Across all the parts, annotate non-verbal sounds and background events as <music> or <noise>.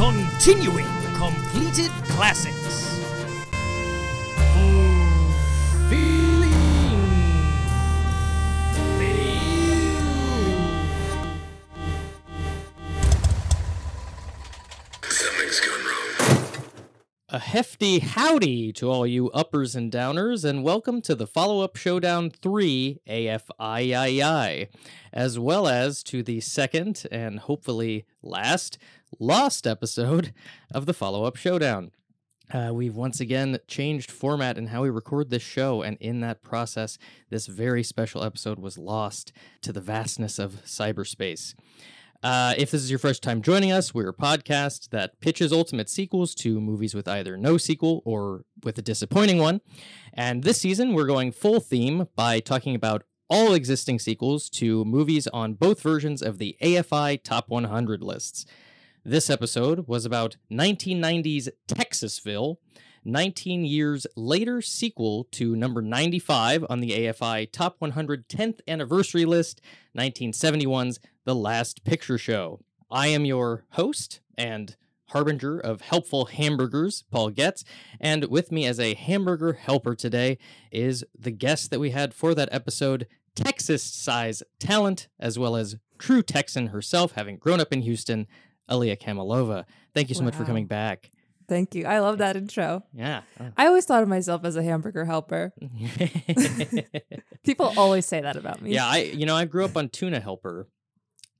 Continuing completed classics. A hefty howdy to all you uppers and downers, and welcome to the follow up Showdown 3 AFIII, as well as to the second and hopefully last lost episode of the follow up Showdown. Uh, we've once again changed format in how we record this show, and in that process, this very special episode was lost to the vastness of cyberspace. Uh, if this is your first time joining us, we're a podcast that pitches ultimate sequels to movies with either no sequel or with a disappointing one. And this season, we're going full theme by talking about all existing sequels to movies on both versions of the AFI Top 100 lists. This episode was about 1990's Texasville, 19 years later sequel to number 95 on the AFI Top 100 10th anniversary list, 1971's The Last Picture Show. I am your host and harbinger of helpful hamburgers, Paul Getz, and with me as a hamburger helper today is the guest that we had for that episode, Texas size talent, as well as true Texan herself, having grown up in Houston, Aliya Kamalova. Thank you so much for coming back. Thank you. I love that intro. Yeah. I always thought of myself as a hamburger helper. <laughs> People always say that about me. yeah, I you know I grew up on tuna helper,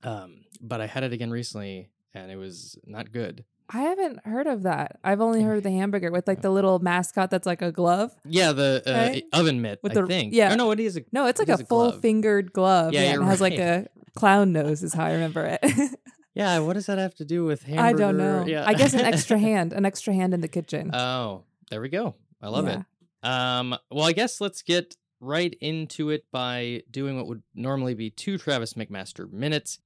um, but I had it again recently and it was not good. I haven't heard of that. I've only heard of the hamburger with like the little mascot that's like a glove. Yeah, the uh, Right? oven mitt. With I the- think. yeah. Or no, it is a. No, it's like is a full glove. fingered glove. Yeah, Yeah, it has like a clown nose is how I remember it. <laughs> Yeah, what does that have to do with hamburger? I don't know. Yeah. I guess an extra <laughs> hand, an extra hand in the kitchen. oh, there we go. I love Yeah. it. Um, well, I guess let's get right into it by doing what would normally be two Travis McMaster minutes.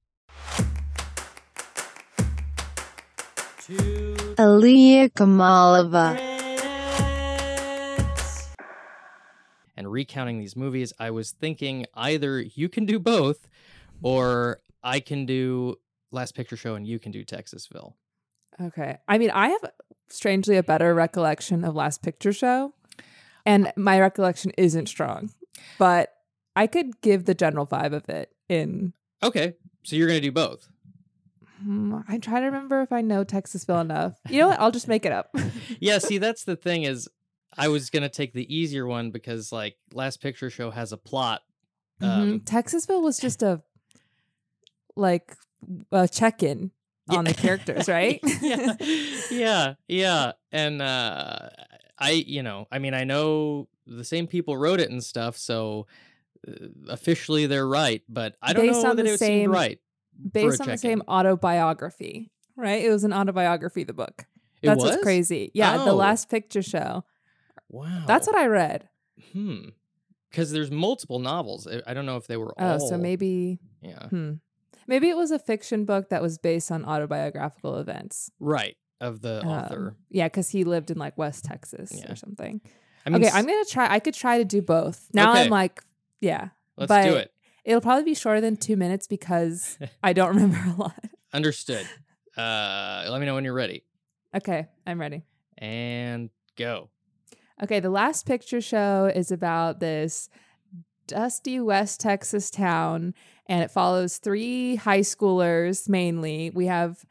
Aliya Kamalova. and recounting these movies, I was thinking either you can do both, or I can do Last Picture Show and you can do Texasville. Okay. I mean, I have strangely a better recollection of Last Picture Show, and my recollection isn't strong, but I could give the general vibe of it in. Okay, so you're gonna do both. Hmm, I'm trying to remember if I know Texasville <laughs> enough. You know what? I'll just make it up. <laughs> yeah, see, that's the thing is, I was gonna take the easier one because like Last Picture Show has a plot. Um, Mhm. Texasville was <clears throat> just a like a check-in on the characters, right? <laughs> yeah, yeah, yeah, and uh, I, you know, I mean, I know the same people wrote it and stuff, so uh, officially they're right, but I don't Based know that the it seemed same- right. Based on the same autobiography, right? It was an autobiography. The book. It That's was what's crazy. Yeah, the Oh. Last Picture Show. Wow, That's what I read. Hmm. Because there's multiple novels. I- I don't know if they were Oh, all. so maybe Yeah. Hmm. Maybe it was a fiction book that was based on autobiographical events. Right. Of the Um, author. yeah, because he lived in like West Texas Yeah. or something. I mean, okay, I'm gonna try. I could try to do both. Now Okay. I'm like, yeah, let's but- do it. it'll probably be shorter than two minutes because <laughs> I don't remember a lot. Understood. Uh, let me know when you're ready. Okay, I'm ready. And go. Okay, the last picture show is about this dusty West Texas town, and it follows three high schoolers mainly. We have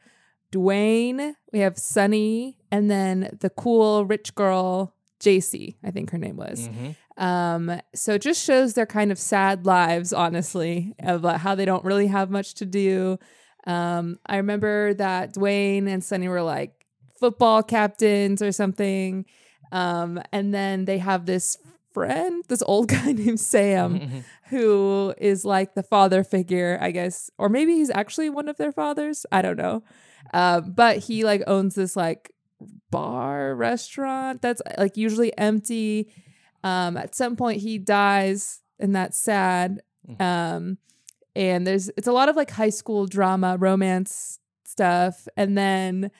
Duane, we have Sonny, and then the cool rich girl, Jacy, I think her name was. Mhm. Um, so it just shows their kind of sad lives, honestly, of uh, how they don't really have much to do. Um, I remember that Duane and Sonny were like football captains or something. Um, and then they have this friend, this old <laughs> guy named Sam, who is like the father figure, I guess, or maybe he's actually one of their fathers. I don't know. Um, but he like owns this like bar restaurant that's like usually empty. Um, at some point he dies, and that's sad. Um, and there's it's a lot of like high school drama, romance stuff, and then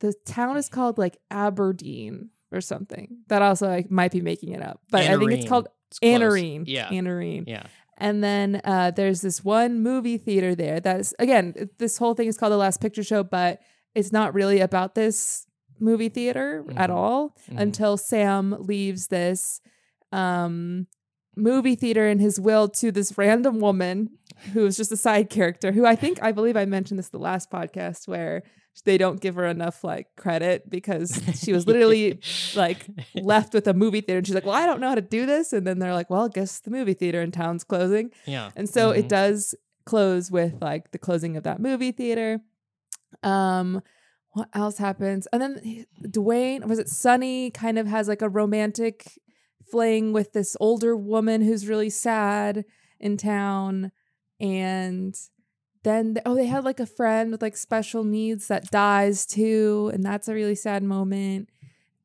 the town is called like Aberdeen or something. That also I might be making it up, but I think it's called Anarene. Yeah. Anarene. Yeah. And then uh, there's this one movie theater there. That's again, this whole thing is called the Last Picture Show, but it's not really about this movie theater at Mhm. all Mhm. until Sam leaves this um movie theater in his will to this random woman who is just a side character who I think I believe I mentioned this the last podcast where they don't give her enough like credit because she was <laughs> literally like left with a movie theater and she's like, "Well, I don't know how to do this." And then they're like, "Well, guess the movie theater in town's closing." yeah. And so Mhm. it does close with like the closing of that movie theater. Um what else happens? And then Duane, was it Sonny kind of has like a romantic fling with this older woman who's really sad in town and then oh they had like a friend with like special needs that dies too and that's a really sad moment.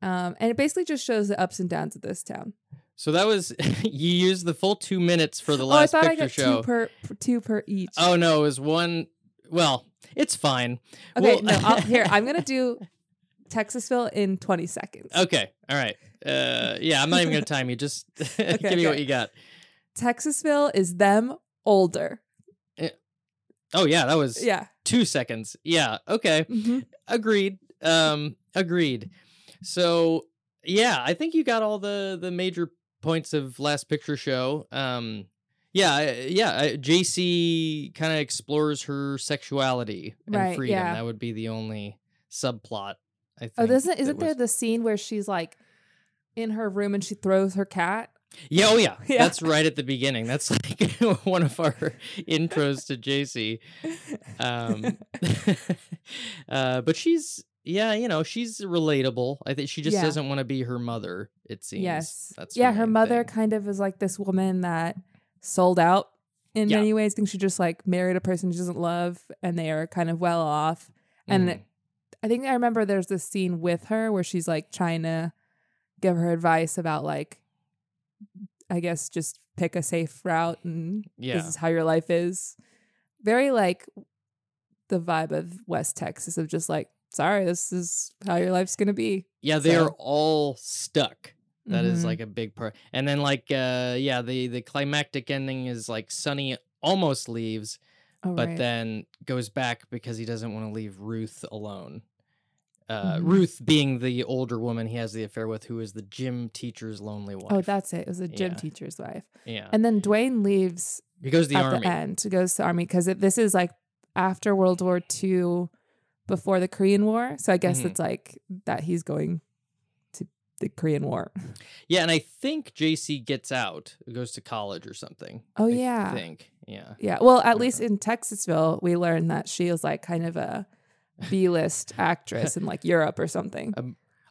Um and it basically just shows the ups and downs of this town. So that was <laughs> you used the full two minutes for the last Oh, I thought I picture got show. two per two per each. oh no, it was one. Well, it's fine. Okay, Well- no, I'll, here I'm gonna <laughs> do Texasville in 20 seconds. Okay, all right. Uh, yeah, I'm not even gonna time you. Just <laughs> give me okay. what you got. Texasville is them older. Oh yeah, that was Yeah. two seconds. Yeah. Okay. Mhm. Agreed. Um, agreed. So yeah, I think you got all the the major points of last picture show. Um, yeah, yeah. Jacy kind of explores her sexuality and Right, freedom. yeah. That would be the only subplot. I think. Oh, doesn't that isn't there was- the scene where she's like in her room and she throws her cat? Yeah, oh yeah. <laughs> Yeah. That's right at the beginning. That's like <laughs> one of our intros to Jacy. Um, <laughs> uh, but she's yeah, you know, she's relatable. I think she just Yeah. doesn't want to be her mother. It seems. yes. That's yeah, her mother thing. kind of is like this woman that sold out in Yeah. many ways. I think she just like married a person she doesn't love and they are kind of well off. And Mhm. I think I remember there's this scene with her where she's like trying to give her advice about like I guess just pick a safe route and Yeah. this is how your life is. Very like the vibe of West Texas of just like, sorry, this is how your life's gonna be. yeah, they are all stuck. That is Mhm. like a big part. And then like uh yeah, the the climactic ending is like Sonny almost leaves, Oh, but right. then goes back because he doesn't want to leave Ruth alone. Uh, Mhm. Ruth being the older woman he has the affair with, who is the gym teacher's lonely wife. Oh, that's it. It was a gym Yeah. teacher's wife. yeah. And then Duane leaves he goes to the at army. the end. He Goes to the army because this is like after World War II, before the Korean War. So I guess Mhm. it's like that he's going to the Korean War. Yeah, and I think Jacy gets out, goes to college or something. Oh, I yeah. I think yeah. Yeah. Well, at least in Texasville, we learned that she is like kind of a B list <laughs> actress in like Europe or something.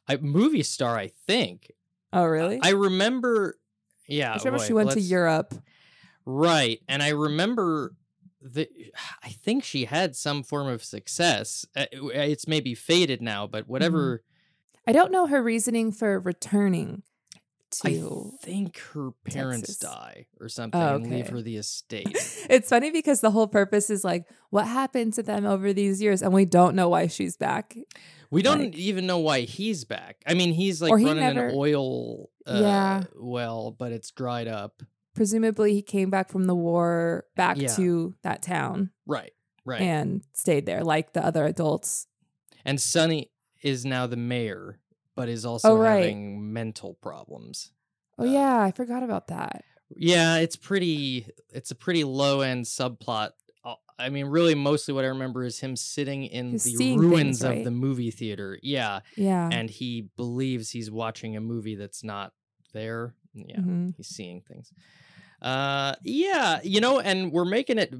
A movie star, I think. Oh, really? I remember. Yeah, I remember wait, she went to Europe. Right, and I remember that. I think she had some form of success. Uh, It's maybe faded now, but Mm-hmm. whatever. I don't know her reasoning for returning I think her parents Texas. die or something Oh, and leave her the estate. <laughs> it's funny because the whole purpose is like what happened to them over these years, and we don't know why she's back. We don't Like- even know why he's back. I mean, he's like Or he running never- an oil uh, Yeah. well, but it's dried up. Presumably, he came back from the war back Yeah. to that town Right, right. And, and stayed there, like the other adults. And Sonny is now the mayor, but is also Oh, right. having mental problems. Oh Uh, yeah, I forgot about that. Yeah, it's pretty. It's a pretty low end subplot. Uh, I mean, really, mostly what I remember is him sitting in He's the ruins things, of right? the movie theater. Yeah, Yeah. and he believes he's watching a movie that's not there. Yeah, Mhm. he's seeing things. Uh, yeah, you know, and we're making it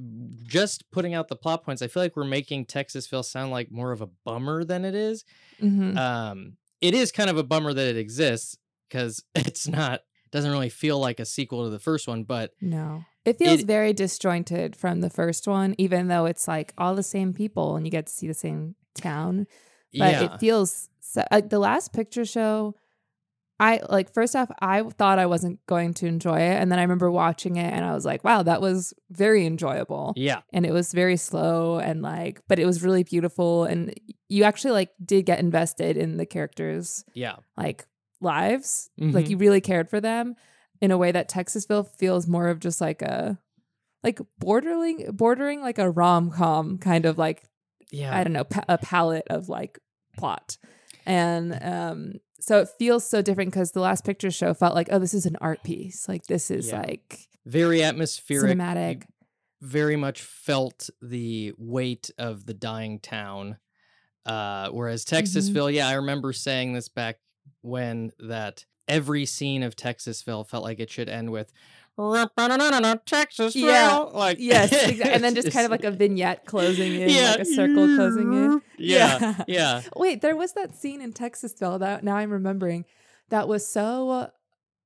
just putting out the plot points. I feel like we're making Texasville sound like more of a bummer than it is. Mhm. Um, it is kind of a bummer that it exists because <laughs> it's not doesn't really feel like a sequel to the first one, but No. It feels It- very disjointed from the first one, even though it's like all the same people and you get to see the same town. But yeah, it feels so, like the last picture show. I like first off, I thought I wasn't going to enjoy it, and then I remember watching it, and I was like, "Wow, that was very enjoyable." yeah, And it was very slow, and like, but it was really beautiful, and you actually like did get invested in the characters yeah, like lives. Like Mhm. you really cared for them in a way that Texasville feels more of just like a like bordering bordering like a rom com kind of like yeah. I don't know, pa- a palette of like plot. And um, so it feels so different because the last picture show felt like, oh, this is an art piece. Like this is Yeah. like very atmospheric. cinematic. You very much felt the weight of the dying town. Uh, whereas Mm-hmm. Texasville, yeah, I remember saying this back when that every scene of Texasville felt like it should end with Texasville. Yeah, like Yes, <laughs> exactly. and then just kind of like a <laughs> vignette closing in, like a circle closing in. <laughs> Yeah, Yeah. yeah. Wait, there was that scene in Texasville that now I'm remembering that was so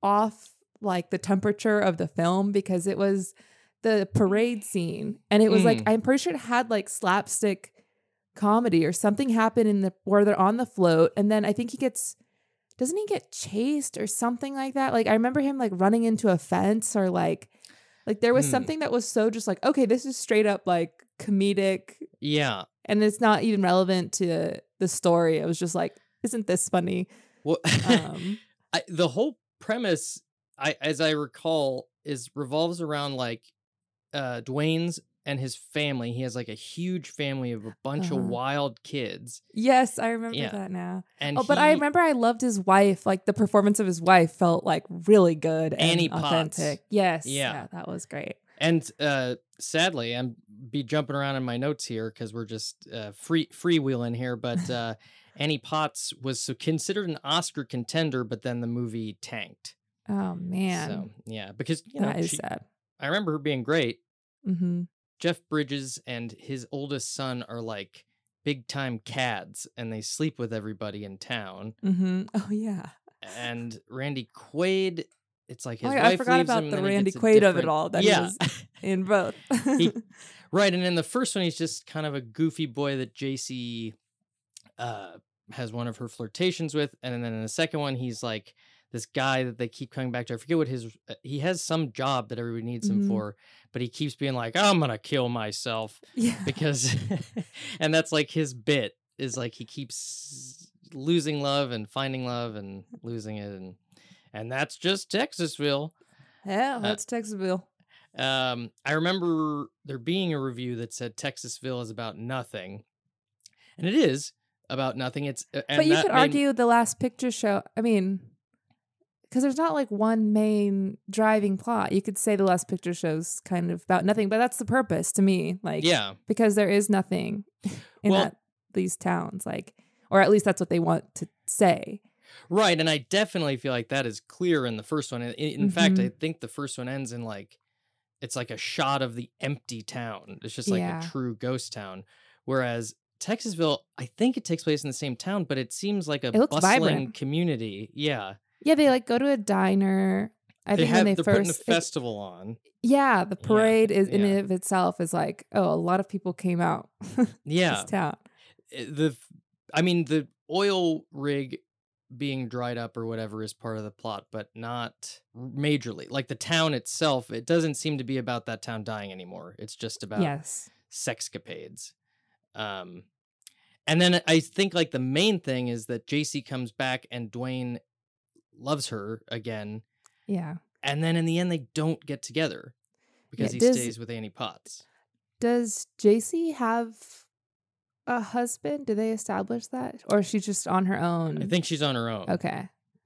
off like the temperature of the film because it was the parade scene and it was like Mm. I'm pretty sure it had like slapstick comedy or something happened in the where they're on the float and then I think he gets doesn't he get chased or something like that? Like I remember him like running into a fence or like like there was Hmm. something that was so just like okay, this is straight up like comedic Yeah. and it's not even relevant to the story. It was just like, isn't this funny? Well, Um, <laughs> I, the whole premise, I as I recall, is revolves around like uh Duane's and his family. He has like a huge family of a bunch Uh-huh. of wild kids. yes, I remember Yeah. that now. And Oh, but I remember I loved his wife. Like the performance of his wife felt like really good and Annie Potts. authentic. Yes, Yeah. yeah, that was great. And uh sadly, I'm be jumping around in my notes here because we're just uh, free freewheeling here. But <laughs> uh Annie Potts was so considered an Oscar contender, but then the movie tanked. Oh man, So yeah, because you know that is she- sad. I remember her being great. hmm Jeff Bridges and his oldest son are like big time cads and they sleep with everybody in town. Mm-hmm. Oh yeah. And Randy Quaid, it's like his Oh, wife I forgot leaves about him, the Randy Quaid of it all. That yeah, was in both. He- <laughs> right. And in the first one, he's just kind of a goofy boy that Jacy uh, has one of her flirtations with, and then in the second one, he's like this guy that they keep coming back to. I forget what his uh, he has some job that everybody needs him Mhm. for, but he keeps being like, "I'm gonna kill myself." yeah. because <laughs> and that's like his bit is like he keeps losing love and finding love and <laughs> losing it and and that's just Texasville. Yeah, that's Texasville. Um I remember there being a review that said Texasville is about nothing. And it is about nothing. It's uh, but you could made- argue the last picture show. I mean, because there's not like one main driving plot. You could say the last picture show's kind of about nothing, but that's the purpose to me. Like, Yeah. because there is nothing in Well- that, these towns. Like, or at least that's what they want to say. Right, and I definitely feel like that is clear in the first one. In, in fact, mm-hmm. I think the first one ends in like it's like a shot of the empty town. It's just like Yeah. a true ghost town. Whereas Texasville, I think it takes place in the same town, but it seems like a bustling vibrant. community. Yeah, Yeah, they like go to a diner. I they think have when they they're putting a first, it- festival on. yeah, the parade is in and of itself is like, oh, a lot of people came out <laughs> Yeah, this town. eh, the I mean the oil rig being dried up or whatever is part of the plot, but not majorly. Like the town itself, it doesn't seem to be about that town dying anymore. It's just about Yes. sexcapades. Um, and then I think like the main thing is that Jacy comes back and Duane loves her again, Yeah. and then in the end they don't get together because he does- stays with Annie Potts. Does Jacy have a husband? Do they establish that? Or is she just on her own? I think she's on her own. Okay.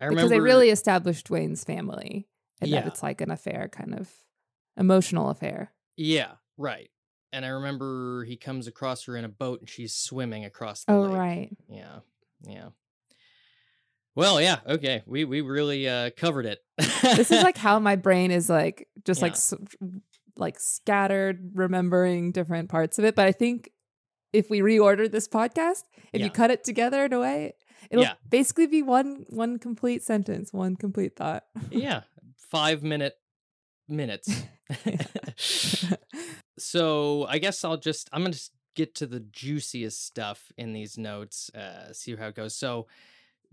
I Because remember they really established Wayne's family and Yeah. that it's like an affair, kind of emotional affair. Yeah, right. And I remember he comes across her in a boat and she's swimming across the Oh, lake. right. Yeah. Yeah. Well, yeah, okay. We we really uh covered it. This is like <laughs> how my brain is like just like s- like scattered remembering different parts of it. But I think if we reorder this podcast, if Yeah. you cut it together in a way, it'll Yeah. basically be one one complete sentence, one complete thought. yeah, 5 minute minutes. <laughs> <laughs> so, I guess I'll just I'm going to get to the juiciest stuff in these notes, uh see how it goes. So,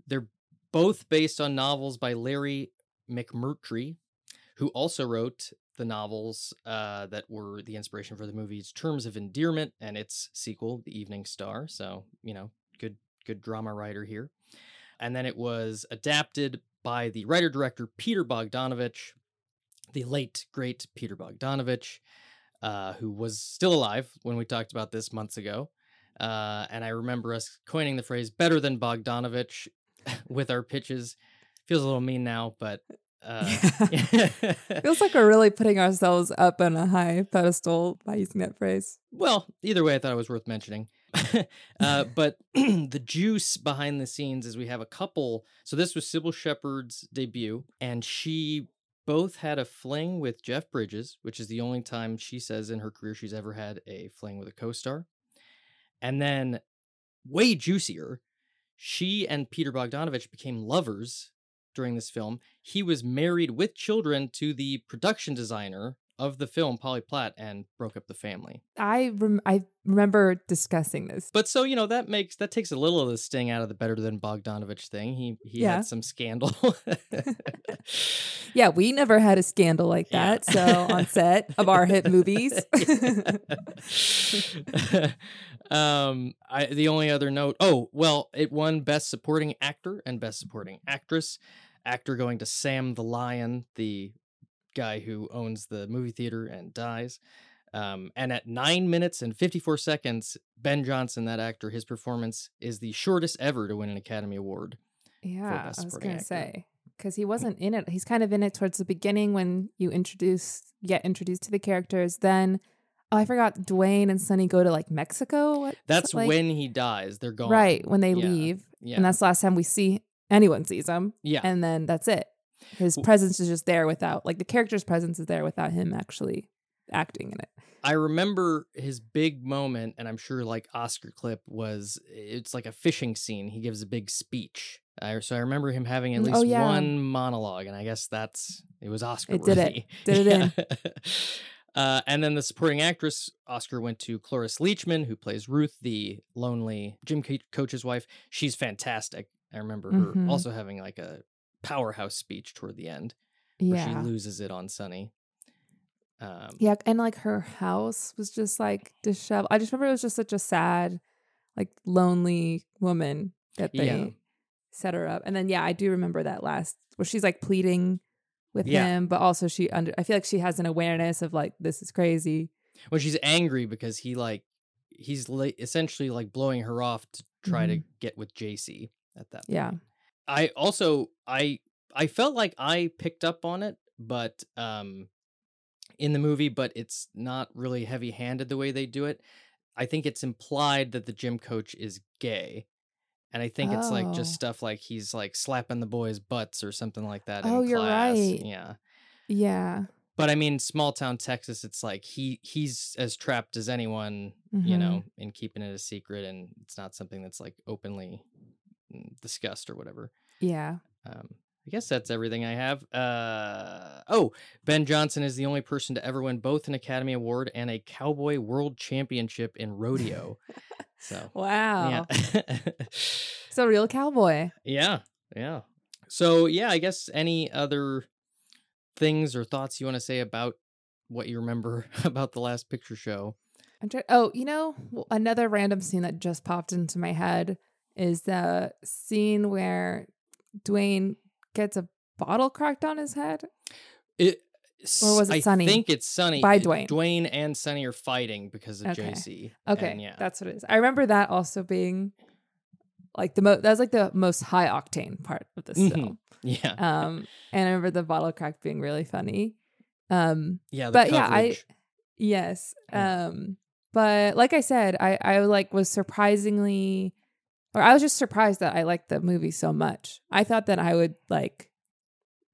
they're both based on novels by Larry McMurtry, who also wrote the novels uh, that were the inspiration for the movies Terms of Endearment and its sequel, The Evening Star. So, you know, good good drama writer here. And then it was adapted by the writer director Peter Bogdanovich, the late great Peter Bogdanovich, uh, who was still alive when we talked about this months ago. Uh, and I remember us coining the phrase "better than Bogdanovich" <laughs> with our pitches. Feels a little mean now, but uh, <laughs> <laughs> Feels like we're really putting ourselves up on a high pedestal by using that phrase. Well, either way, I thought it was worth mentioning. uh, but <clears throat> the juice behind the scenes is we have a couple. So this was Cybill Shepherd's debut, and she both had a fling with Jeff Bridges, which is the only time she says in her career she's ever had a fling with a co-star. And then, way juicier, she and Peter Bogdanovich became lovers during this film. He was married with children to the production designer of the film, Polly Platt, and broke up the family. I rem- I remember discussing this. But so you know that makes that takes a little of the sting out of the better than Bogdanovich thing. He he Yeah. had some scandal. <laughs> Yeah, we never had a scandal like Yeah. that. So on set of our hit movies. <laughs> um, I the only other note. Oh well, it won Best Supporting Actor and Best Supporting Actress. Actor going to Sam the Lion, the guy who owns the movie theater and dies. Um, and at nine minutes and 54 seconds, Ben Johnson, that actor, his performance is the shortest ever to win an Academy Award. yeah, I was Supporting gonna say because he wasn't in it. He's kind of in it towards the beginning when you introduce get introduced to the characters. Then oh, I forgot Duane and Sonny go to like Mexico. What- That's like- when he dies. They're gone. right when they Yeah. leave, Yeah. and that's the last time we see anyone sees him. yeah. and then that's it. His presence is just there without like the character's presence is there without him actually acting in it. I remember his big moment, and I'm sure like Oscar clip was it's like a fishing scene. He gives a big speech. I, so I remember him having at Mm, least oh, yeah. one monologue, and I guess that's it was Oscar. It did it. <laughs> Did it in. Uh, and then the supporting actress Oscar went to Cloris Leachman, who plays Ruth, the lonely gym co- coach's wife. She's fantastic. I remember her Mhm. also having like a powerhouse speech toward the end, where she loses it on Sonny. Um, Yeah, and like her house was just like disheveled. I just remember it was just such a sad, like lonely woman that they Yeah. set her up. And then yeah, I do remember that last where she's like pleading with Yeah. him, but also she under I feel like she has an awareness of like this is crazy. when she's angry because he like he's la- essentially like blowing her off to try to get with Jacy at that. Mm-hmm. Yeah. I also I I felt like I picked up on it, but um in the movie, but it's not really heavy-handed the way they do it. I think it's implied that the gym coach is gay. And I think it's like just Oh. stuff like he's like slapping the boys' butts or something like that. Oh, in you're class. right. Yeah. Yeah. But I mean, small town Texas, it's like he he's as trapped as anyone, you Mhm. know, in keeping it a secret, and it's not something that's like openly discussed or whatever. Yeah. Um, I guess that's everything I have. Uh, oh, Ben Johnson is the only person to ever win both an Academy Award and a Cowboy World Championship in rodeo. so Wow. yeah, It's a real cowboy. yeah, yeah. So yeah, I guess any other things or thoughts you want to say about what you remember <laughs> about the last picture show? I'm oh, you know, another random scene that just popped into my head is the scene where Duane gets a bottle cracked on his head. It, Or was it Sonny? I think it's Sonny. By Duane. Duane and Sonny are fighting because of Okay. Jacy. Okay, and yeah, that's what it is. I remember that also being like the most. That was like the most high octane part of this Mhm. film. yeah, Um, and I remember the bottle crack being really funny. Um, yeah. But yeah, I- Yes. Yeah. Um but like I said, I I like was surprisingly or I was just surprised that I liked the movie so much. I thought that I would like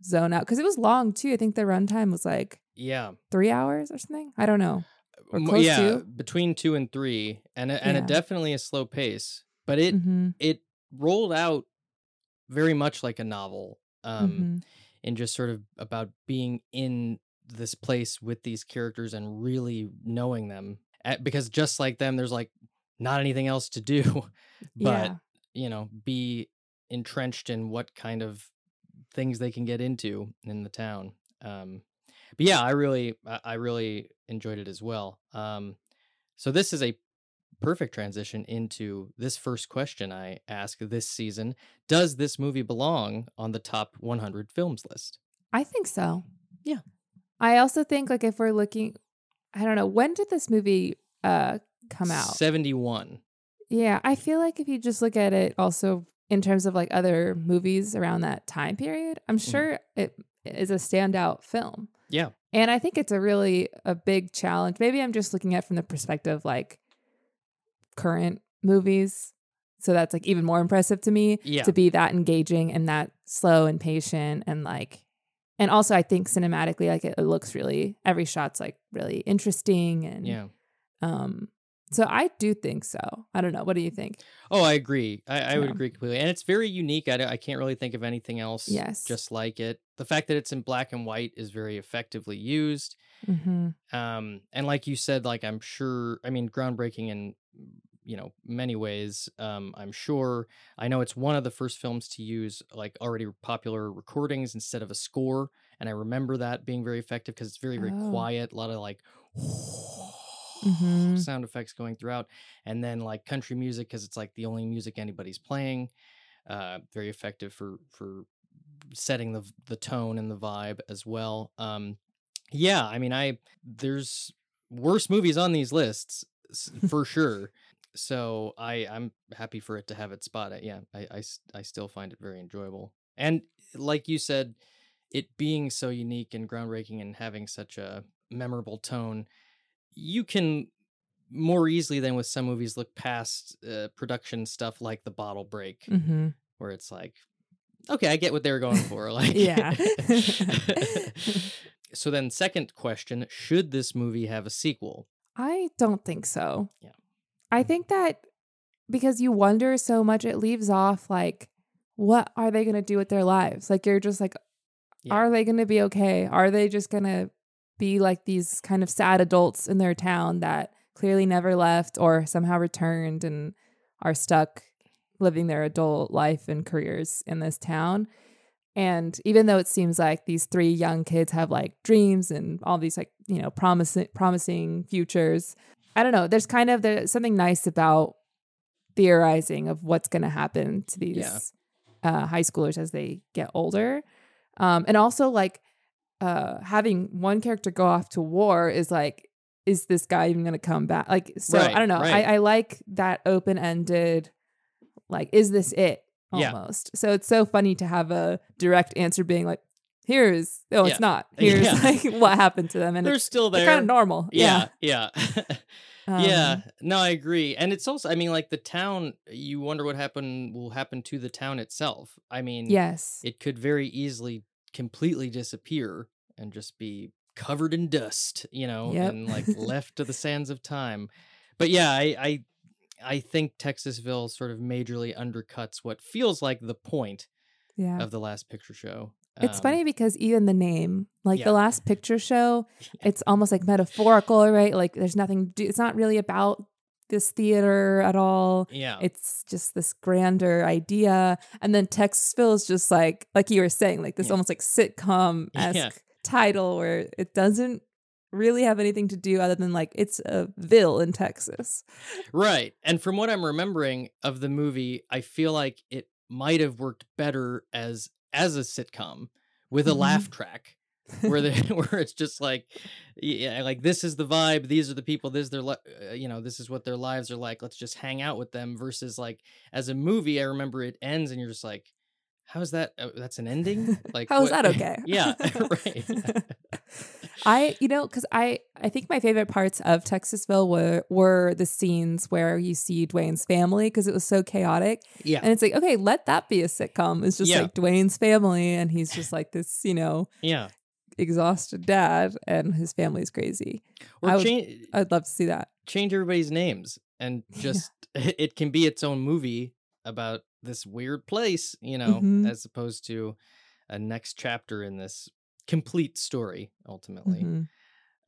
zone out cuz it was long too. I think the runtime was like yeah, 3 hours or something. I don't know. Yeah, to. between two and three, and a, and Yeah. a definitely a slow pace. But it Mhm. it rolled out very much like a novel. Um, Mhm. and just sort of about being in this place with these characters and really knowing them because just like them there's like not anything else to do <laughs> but yeah. you know be entrenched in what kind of things they can get into in the town um but yeah i really i really enjoyed it as well um so this is a perfect transition into this first question i ask this season does this movie belong on the top 100 films list I think so. Yeah. I also think like if we're looking I don't know, when did this movie uh come out? 71 Yeah, I feel like if you just look at it also in terms of like other movies around that time period, I'm sure it is a standout film. Yeah. And I think it's a really a big challenge. Maybe I'm just looking at it from the perspective like current movies. So that's like even more impressive to me Yeah. to be that engaging and that slow and patient and like and also I think cinematically like it, it looks really every shot's like really interesting and Yeah. um so I do think so. I don't know. What do you think? Oh, I agree. I, I would agree completely. And it's very unique. I, I can't really think of anything else Yes. just like it. The fact that it's in black and white is very effectively used. Mm-hmm. Um, and like you said, like I'm sure, I mean, groundbreaking in you know many ways. Um, I'm sure. I know it's one of the first films to use like already popular recordings instead of a score, and I remember that being very effective because it's very very Oh. quiet. A lot of like. Mhm. sound effects going throughout and then like country music because it's like the only music anybody's playing uh very effective for for setting the the tone and the vibe as well um yeah i mean i there's worse movies on these lists <laughs> for sure so i i'm happy for it to have its spot Uh, yeah I still find it very enjoyable and like you said it being so unique and groundbreaking and having such a memorable tone you can more easily than with some movies look past uh, production stuff like the bottle break Mm-hmm. where it's like okay i get what they were going for <laughs> like Yeah. <laughs> <laughs> so then second question should this movie have a sequel I don't think so. Yeah. I think that because you wonder so much, it leaves off like, what are they going to do with their lives? Like, you're just like, Yeah. are they going to be okay? Are they just going to be like these kind of sad adults in their town that clearly never left or somehow returned and are stuck living their adult life and careers in this town? And even though it seems like these three young kids have like dreams and all these like, you know, promising promising futures, I don't know. There's kind of there's something nice about theorizing of what's going to happen to these Yeah. uh, high schoolers as they get older. Um, and also like uh, having one character go off to war is like, is this guy even going to come back? Like, so Right, I don't know. right. I, I like that open ended, like, is this it? Yeah. Almost. So it's so funny to have a direct answer being like, here's, oh, Yeah. it's not. <laughs> Here's Yeah. like what happened to them. And they're still there kind of normal. yeah yeah <laughs> yeah Um, no i agree and it's also i mean like the town you wonder what happen will happen to the town itself i mean Yes. it could very easily completely disappear and just be covered in dust, you know, Yep. and like <laughs> left to the sands of time. But yeah, I, I I think Texasville sort of majorly undercuts what feels like the point yeah. of the last picture show. It's Um, funny because even the name, like yeah. the last picture show, <laughs> it's almost like metaphorical, right? Like there's nothing, do, it's not really about this theater at all. Yeah. It's just this grander idea. And then Texasville is just like, like you were saying, like this Yeah. almost like sitcom esque Yeah. Title where it doesn't really have anything to do other than like it's a ville in Texas. Right. And from what I'm remembering of the movie, I feel like it might have worked better as as a sitcom with a Mhm. laugh track where they <laughs> where it's just like yeah, like this is the vibe, these are the people, this is their li- uh, you know, this is what their lives are like. Let's just hang out with them versus like as a movie, I remember it ends and you're just like how's that uh, that's an ending? <laughs> Like How is what- that <laughs> okay? yeah, <laughs> right. I, you know, because I, I think my favorite parts of Texasville were were the scenes where you see Duane's family because it was so chaotic, yeah. and it's like, okay, let that be a sitcom. It's just Yeah. like Duane's family, and he's just like this, you know, yeah. exhausted dad, and his family's crazy. Or I would- change I'd love to see that. change everybody's names and Yeah. just it can be its own movie about this weird place, you know, Mhm. as opposed to a next chapter in this complete story ultimately. Mhm.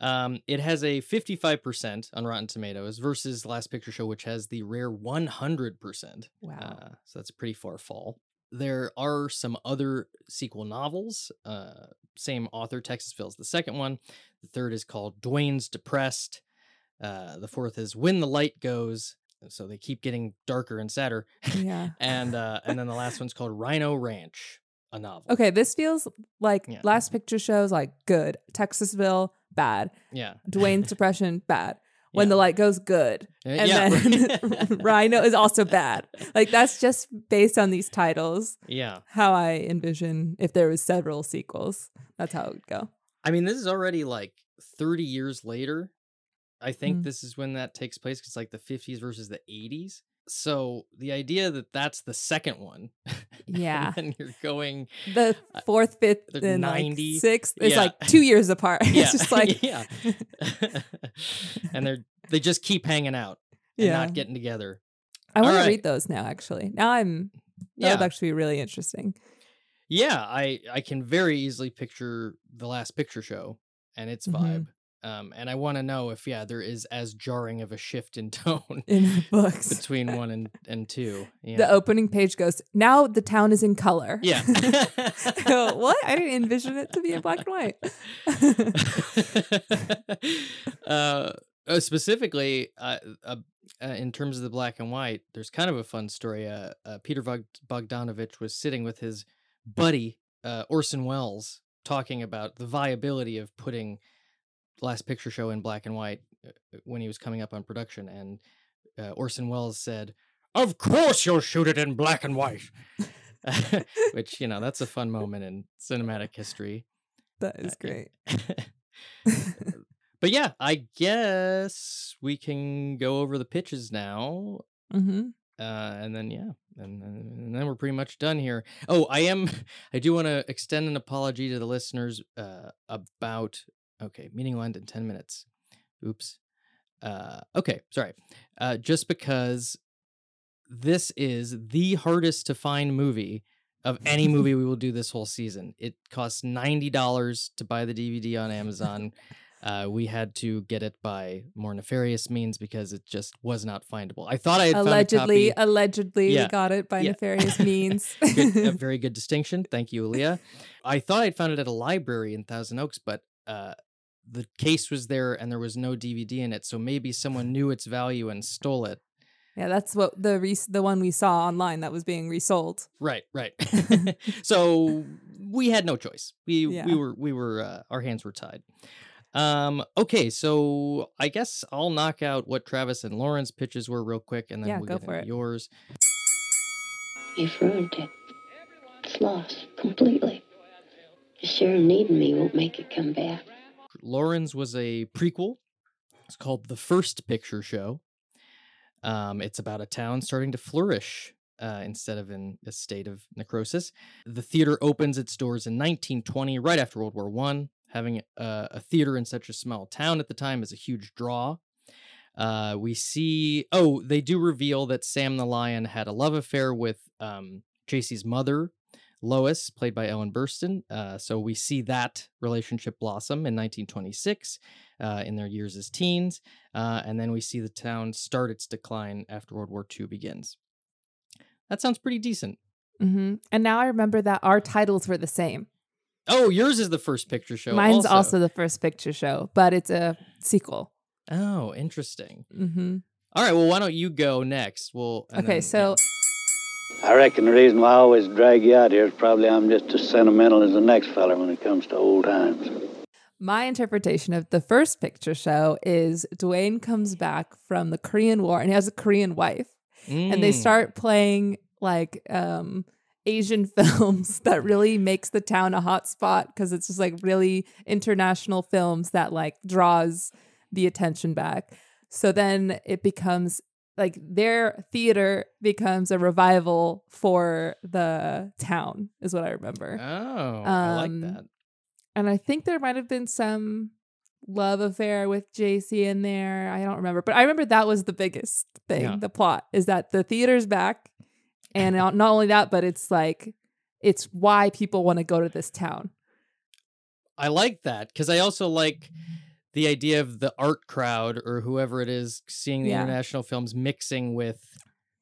Um it has a 55% on Rotten Tomatoes versus Last Picture Show which has the rare 100%. Wow. Uh, so that's a pretty far fall. There are some other sequel novels. Uh, same author, Texasville's the second one. The third is called Duane's Depressed. Uh, the fourth is When the Light Goes. So they keep getting darker and sadder. yeah. <laughs> and uh, and then the last one's called Rhino Ranch, a novel. Okay, this feels like Yeah. last picture shows like good. Texasville bad. Yeah. Duane's <laughs> depression bad. When Yeah. the light goes good, Uh, and yeah, then <laughs> Rhino is also bad. Like that's just based on these titles. yeah. How I envision if there was several sequels, that's how it would go. I mean, this is already like 30 years later. I think Mm. this is when that takes place. It's like the 50s versus the 80s. So the idea that that's the second one, <laughs> Yeah. and then you're going, The fourth, fifth, Uh, the 90 like sixth is Yeah. like two years apart. <laughs> yeah, it's just <laughs> like yeah, and they're they just keep hanging out and Yeah. not getting together. I want to read those now. Actually, now I'm that Yeah, would actually be really interesting. yeah. I I can very easily picture the last picture show and its Mhm. vibe. Um, and I want to know if yeah, there is as jarring of a shift in <laughs> tone in the books. between <laughs> one and and two. Yeah. The opening page goes, now the town is in color. Yeah. <laughs> Go, what? I didn't envision it to be in black and white. uh, uh, specifically, uh, uh, uh, in terms of the black and white, there's kind of a fun story. Uh, uh, Peter Bog- Bogdanovich was sitting with his buddy uh, Orson Welles, talking about the viability of putting Last Picture Show in black and white uh, when he was coming up on production, and uh, Orson Welles said, "Of course, you'll shoot it in black and white." <laughs> Which you know, that's a fun moment in cinematic history. <laughs> that is Uh, great. <laughs> but yeah, I guess we can go over the pitches now. hmm Uh, and then yeah, and, then- and then we're pretty much done here. Oh, I am. I do want to extend an apology to the listeners uh, about. Okay, meeting will end in ten minutes. Oops. Uh, okay, sorry. Uh, just because this is the hardest to find movie of any <laughs> movie we will do this whole season. It costs ninety dollars to buy the DVD on Amazon. Uh, we had to get it by more nefarious means because it just was not findable. I thought I had Allegedly, found a copy. allegedly, Yeah. got it by Yeah. nefarious means. <laughs> Good, a <laughs> very good distinction. Thank you, Aliya. I thought I'd found it at a library in Thousand Oaks, but uh, the case was there and there was no DVD in it. So maybe someone knew its value and stole it. yeah, that's what the re- the one we saw online that was being resold. Right, right. <laughs> <laughs> so we had no choice. We Yeah. we were we were uh, our hands were tied. Um okay, so I guess I'll knock out what Travis and Lauren's pitches were real quick and then Yeah, we'll go get for into it. yours. You've ruined it. It's lost completely. Just sure needing me won't make it come back. Lauren's was a prequel. It's called The First Picture Show. Um, it's about a town starting to flourish uh, instead of in a state of necrosis. The theater opens its doors in 1920, right after World War One. Having a, a theater in such a small town at the time is a huge draw. Uh, we see, oh, they do reveal that Sam the Lion had a love affair with um, mother, Lois, played by Ellen Burstyn. Uh, so we see that relationship blossom in 1926 uh, in their years as teens. Uh, and then we see the town start its decline after World War II begins. That sounds pretty decent. hmm And now I remember that our titles were the same. Oh, yours is the first picture show. Mine's also. the first picture show, but it's a sequel. Oh, interesting. hmm All right. Well, why don't you go next? Well, Okay, then- so I reckon the reason why I always drag you out here is probably I'm just as sentimental as the next feller when it comes to old times. my interpretation of the first picture show is Duane comes back from the Korean War and he has a Korean wife. and they Mm. start playing like um Asian <laughs> films that really makes the town a hot spot because it's just like really international films that like draws the attention back. So then it becomes like their theater becomes a revival for the town is what I remember. Oh, I like Um, that. And I think there might have been some love affair with Jacy in there. I don't remember, but I remember that was the biggest thing. Yeah. The plot is that the theater's back, and <laughs> not, not only that, but it's like it's why people want to go to this town. I like that because I also like the idea of the art crowd or whoever it is seeing the Yeah. international films mixing with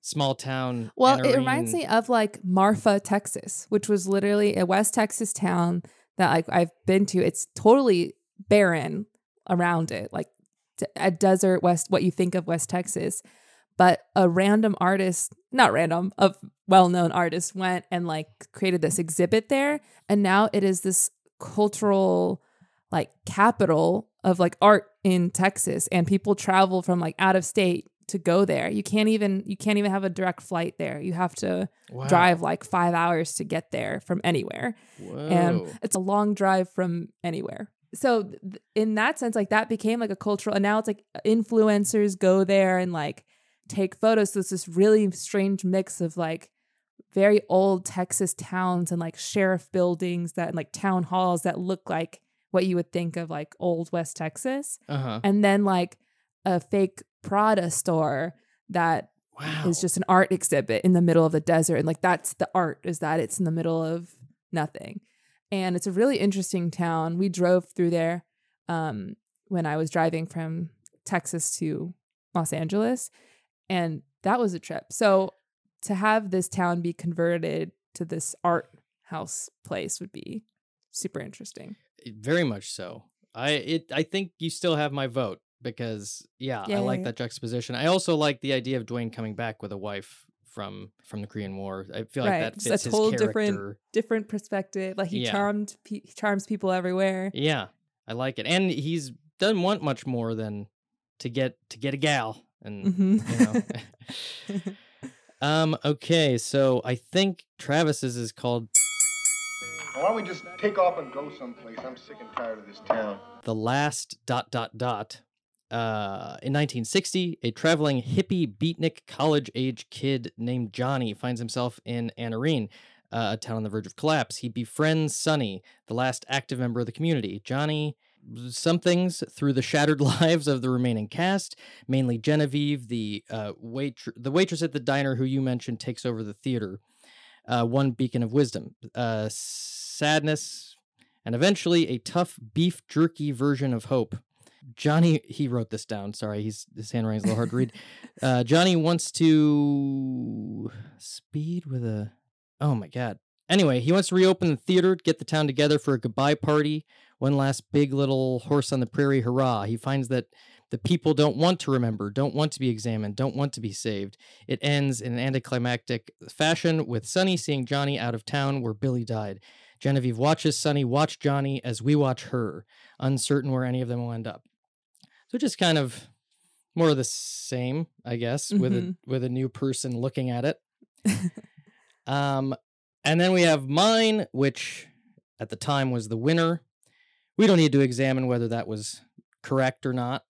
small town. Well, it reminds me of like Marfa, Texas, which was literally a West Texas town that like I've been to. It's totally barren around it, like a desert West, what you think of West Texas. But a random artist, not random, a well-known artist went and like created this exhibit there, and now it is this cultural like capital of like art in Texas and people travel from like out of state to go there. You can't even you can't even have a direct flight there. You have to Wow. drive like 5 hours to get there from anywhere. Whoa. And it's a long drive from anywhere. So th- in that sense like that became like a cultural and now it's like influencers go there and like take photos. So it's this really strange mix of like very old Texas towns and like sheriff buildings that and like town halls that look like what you would think of like old West Texas. uh-huh. And then like a fake Prada store that Wow. is just an art exhibit in the middle of the desert. And like that's the art is that it's in the middle of nothing. And it's a really interesting town. We drove through there um, when I was driving from Texas to Los Angeles. And that was a trip. So to have this town be converted to this art house place would be super interesting. very much so. I it I think you still have my vote because yeah, I like Yay. that juxtaposition. I also like the idea of Duane coming back with a wife from from the Korean War. I feel like Right. that Just a fits his total character. different- Different perspective. Like he Yeah. charmed he charms people everywhere. Yeah, I like it, and he's doesn't want much more than to get to get a gal, and Mhm. you know. <laughs> <laughs> um. Okay, so I think Travis's is called Why don't we just take off and go someplace? I'm sick and tired of this town. the last dot dot dot. Uh, in 1960, a traveling hippie beatnik college age kid named Johnny finds himself in Anarene, uh, a town on the verge of collapse. He befriends Sonny, the last active member of the community. Johnny some things through the shattered <laughs> lives of the remaining cast, mainly Genevieve, the uh, wait the waitress at the diner who you mentioned takes over the theater. Uh, one beacon of wisdom, uh, sadness, and eventually a tough beef jerky version of hope. Johnny, he wrote this down. Sorry, he's his handwriting's a little hard to read. <laughs> Uh, Johnny wants to speed with a. Oh my god. Anyway, he wants to reopen the theater, get the town together for a goodbye party, one last big little horse on the prairie hurrah. He finds that the people don't want to remember, don't want to be examined, don't want to be saved. It ends in an anticlimactic fashion with Sonny seeing Johnny out of town where Billy died. Genevieve watches Sonny watch Johnny as we watch her, uncertain where any of them will end up. So just kind of more of the same, I guess, with a Mhm. with a new person looking at it. <laughs> um, and then we have mine, which at the time was the winner. We don't need to examine whether that was correct or not.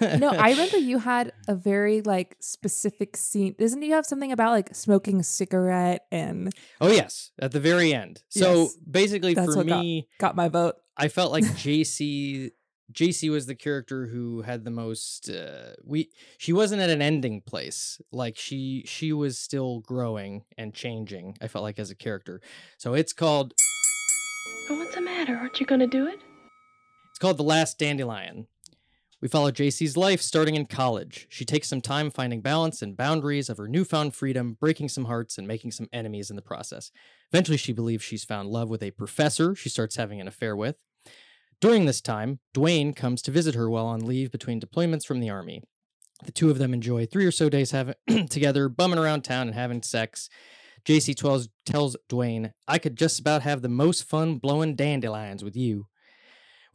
no, I <laughs> remember you had a very like specific scene. Doesn't you have something about like smoking a cigarette and Oh yes, at the very end. So Yes. basically, That's for what got- me, got my vote? I felt like <laughs> Jacy Jacy was the character who had the most uh, we she wasn't at an ending place. Like she she was still growing and changing. I felt like as a character. So it's called Oh, what's the matter? Aren't you gonna do it? It's called The Last Dandelion. We follow Jacy's life starting in college. She takes some time finding balance and boundaries of her newfound freedom, breaking some hearts and making some enemies in the process. Eventually, she believes she's found love with a professor she starts having an affair with. During this time, Duane comes to visit her while on leave between deployments from the army. The two of them enjoy three or so days having <clears throat> together, bumming around town and having sex. Jacy tells, tells Duane, I could just about have the most fun blowing dandelions with you.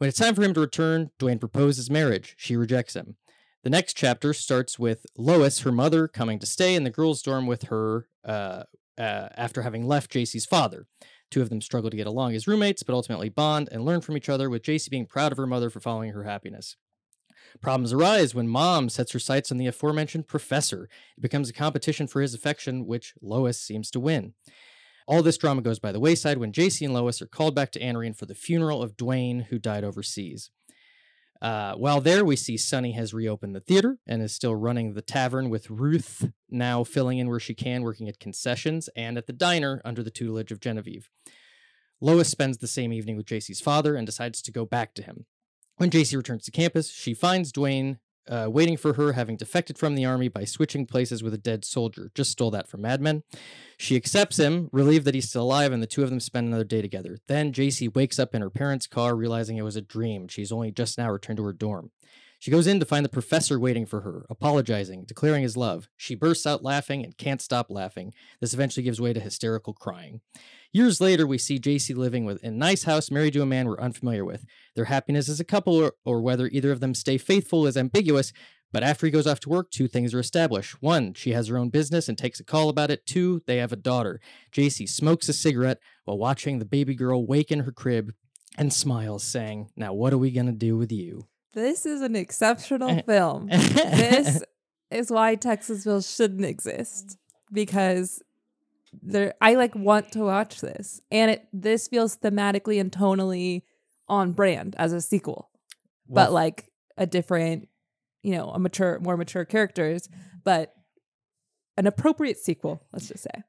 When it's time for him to return, Duane proposes marriage. She rejects him. The next chapter starts with Lois, her mother, coming to stay in the girls' dorm with her uh, uh, after having left Jacy's father. Two of them struggle to get along as roommates, but ultimately bond and learn from each other, with Jacy being proud of her mother for following her happiness. Problems arise when mom sets her sights on the aforementioned professor. It becomes a competition for his affection, which Lois seems to win. All this drama goes by the wayside when Jacy and Lois are called back to Anarene for the funeral of Duane, who died overseas. Uh, while there, we see Sonny has reopened the theater and is still running the tavern, with Ruth now filling in where she can, working at concessions and at the diner under the tutelage of Genevieve. Lois spends the same evening with Jacy's father and decides to go back to him. When Jacy returns to campus, she finds Duane uh, waiting for her, having defected from the army by switching places with a dead soldier. Just stole that from Mad Men. She accepts him, relieved that he's still alive, and the two of them spend another day together. Then Jacy wakes up in her parents' car, realizing it was a dream. She's only just now returned to her dorm. She goes in to find the professor waiting for her, apologizing, declaring his love. She bursts out laughing and can't stop laughing. This eventually gives way to hysterical crying. Years later, we see Jacy living with a nice house, married to a man we're unfamiliar with. Their happiness as a couple, or, or whether either of them stay faithful, is ambiguous. But after he goes off to work, two things are established. One, she has her own business and takes a call about it. Two, they have a daughter. Jacy smokes a cigarette while watching the baby girl wake in her crib and smiles, saying, Now, what are we going to do with you? This is an exceptional eh. film. this <laughs> is why Texasville shouldn't exist because there I like want to watch this. And it this feels thematically and tonally on brand as a sequel. Well, but like a different, you know, a mature more mature characters, but an appropriate sequel, let's just say.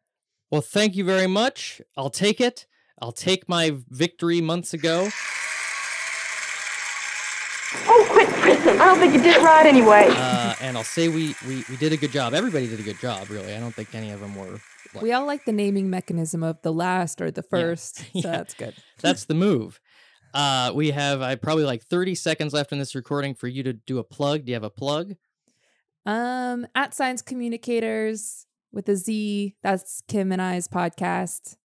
Well, thank you very much. I'll take it. I'll take my victory months ago. I don't think you did it right anyway. Uh, and I'll say we, we we did a good job. Everybody did a good job, really. I don't think any of them were. Like, We all like the naming mechanism of the last or the first. So <laughs> Yeah. that's good. <laughs> that's the move. Uh, we have I probably like 30 seconds left in this recording for you to do a plug. Do you have a plug? Um, at Science Communicators with a Z. That's Kim and I's podcast.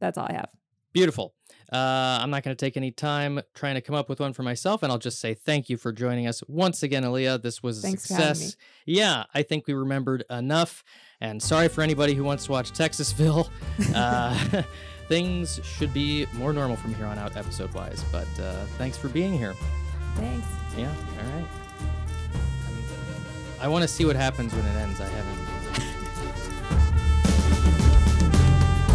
That's all I have. Beautiful. Uh, I'm not going to take any time trying to come up with one for myself, and I'll just say thank you for joining us once again, Aliya. This was a Thanks for having success. Yeah, I think we remembered enough. And sorry for anybody who wants to watch Texasville. <laughs> Uh, <laughs> things should be more normal from here on out, episode wise. But uh, thanks for being here. Thanks. Yeah, all right. I want to see what happens when it ends. I haven't.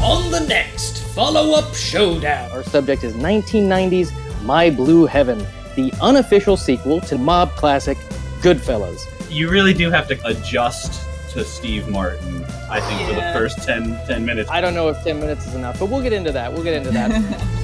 On the next follow up showdown. Our subject is 1990's My Blue Heaven, the unofficial sequel to mob classic Goodfellas. You really do have to adjust to Steve Martin, I think, for the first 10, 10 minutes. I don't know if 10 minutes is enough, but we'll get into that. We'll get into that. <laughs>